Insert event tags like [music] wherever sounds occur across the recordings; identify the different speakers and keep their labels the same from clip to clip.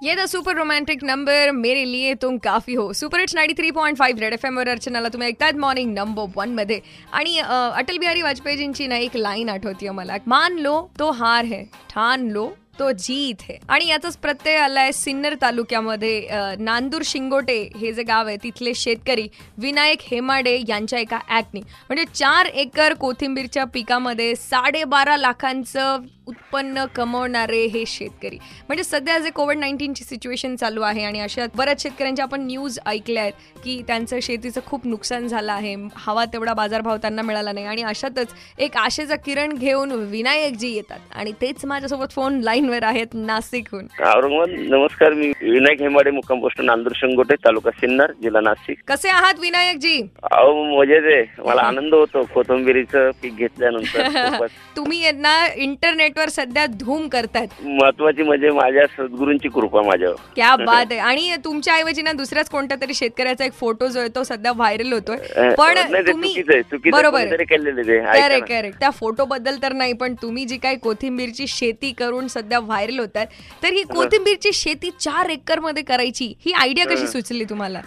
Speaker 1: ये था super romantic number मेरे लिए तुम काफी हो। Super it's ninety three point five Red F एमवर अर्चनाला तुम्ही ऐकतात मॉर्निंग नंबर वनमध्ये. आणि अटल बिहारी वाजपेयीजींची ना एक लाईन आठवते मला. मान लो तो हार है ठान लो तो जीत है. आणि याचाच प्रत्यय आलाय सिन्नर तालुक्यामध्ये. नांदूर शिंगोटे हे जे गाव आहे तिथले शेतकरी विनायक हेमाडे यांच्या एका ऍक्टनी म्हणजे चार एकर कोथिंबीरच्या पिकामध्ये साडेबारा लाखांचं उत्पन्न कमवणारे हे शेतकरी. म्हणजे सध्या जे कोविड नाईन्टीनची सिच्युएशन चालू आहे आणि अशा बऱ्याच शेतकऱ्यांच्या आपण न्यूज ऐकल्या आहेत की त्यांचं शेतीचं खूप नुकसान झालं आहे. हवा तेवढा बाजारभाव त्यांना मिळाला नाही. आणि अशातच एक आशेचा किरण घेऊन विनायकजी येतात. आणि तेच माझ्यासोबत फोन लाईन लाईनवर आहेत नाशिकहून.
Speaker 2: औरंगाबाद नमस्कार मी विनायक हेमाडे मुक्काम पोस्ट नांदूर शंगोटे तालुका सिन्नर जिल्हा नाशिक.
Speaker 1: कसे आहात विनायकजी?
Speaker 2: अहो मजेत आहे. मला आनंद होतो कोथंबिरीचं पीक घेतल्यानंतर. [laughs] खूपच.
Speaker 1: तुम्ही यांना इंटरनेटवर सध्या धूम करतायत.
Speaker 2: महत्वाची म्हणजे माझ्या सद्गुरूंची कृपा माझ्यावर.
Speaker 1: क्या बात आहे. आणि तुमच्या ऐवजी ना दुसऱ्याच कोणत्या तरी शेतकऱ्याचा एक फोटो जो आहे तो सध्या व्हायरल होतोय.
Speaker 2: अ,
Speaker 1: पण
Speaker 2: नाही, ते
Speaker 1: तुम्ही
Speaker 2: चुकीचं आहे चुकीचं
Speaker 1: बरोबर
Speaker 2: कोणीतरी केलेलं आहे ते. ऐका
Speaker 1: करेक्ट
Speaker 2: ना.
Speaker 1: करेक्ट त्या फोटो बद्दल तर नाही पण तुम्ही जी काही कोथिंबीरची शेती करून सध्या व्हायरल होत तर ही कोथिंबीरची शेती चार एकरमध्ये करायची ही आयडिया कशी सुचली तुम्हाला?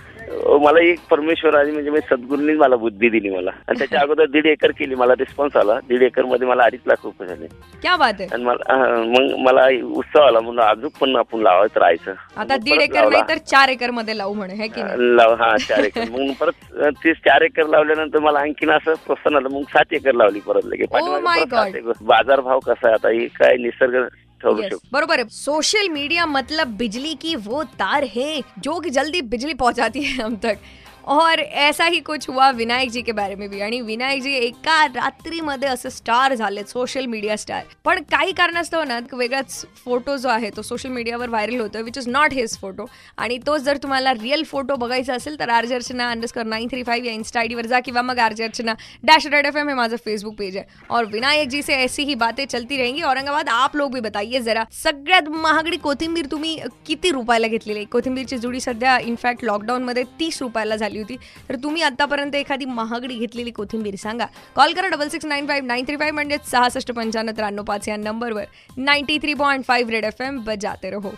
Speaker 2: मला एक परमेश्वर आधी म्हणजे मी सद्गुरूंनीच मला बुद्धी दिली मला. आणि त्याच्या [laughs] अगोदर दीड एकर केली मला रिस्पॉन्स आला. दीड एकरमध्ये मला अडीच लाख रुपये झाले.
Speaker 1: क्या बात आहे.
Speaker 2: आणि मला मग मला उत्सव आला म्हणून अजून पण आपण लावत राहायचं.
Speaker 1: आता दीड एकर. नाही तर चार एकरमध्ये लावू म्हणे है की
Speaker 2: लाव हा चार एकर. [laughs] मग परत तीस चार एकर लावल्यानंतर मला आणखीन असं प्रोत्साहन आलं मग सात एकर लावली परत लगे पाठीमागे
Speaker 1: my
Speaker 2: परत सात
Speaker 1: God.
Speaker 2: एकर. बाजारभाव कसा आहे? आता हे काय निसर्ग ठरू
Speaker 1: Yes,
Speaker 2: शकतो
Speaker 1: बरोबर है सोशल मीडिया मतलब बिजली की वो तार है जो कि जल्दी बिजली पहुंचाती है हम तक. और ऐसा ही कुछ हुआ विनायक जी के बारे में भी। आणि विनायक जी एका रात्रीमध्ये असं स्टार झाले सोशल मीडिया स्टार पण काही कारणास्तव ना एक वेगळाच फोटो जो आहे तो सोशल मीडियावर व्हायरल होतो which is not his photo आणि तोच जर तुम्हाला रिअल फोटो बघायचा असेल तर RJ Archana underscore nine three five या इन्स्टा आयडीवर जा किंवा मग RJ Archana dash Red F M हे माझं फेसबुक पेज आहे. और विनायक जी से ऐसी ही बातें चलती रहेंगी. औरंगाबाद आप लोग भी बताइए जरा सगळ्यात महागडी कोथिंबीर तुम्ही किती रुपयाला घेतलेली आहे? कोथिंबीरची जुडी सध्या इनफॅक्ट लॉकडाऊनमध्ये तीस रुपयाला झाली होती. तर तुम्ही आतापर्यंत एखादी महागडी घेतलेली कोथिंबीर सांगा. कॉल करा double six nine five nine three five म्हणजे सहासष्ट पंच्याण्णव त्र्याण्णव पाच या नंबरवर. Ninety three point five Red F M बजाते रहो.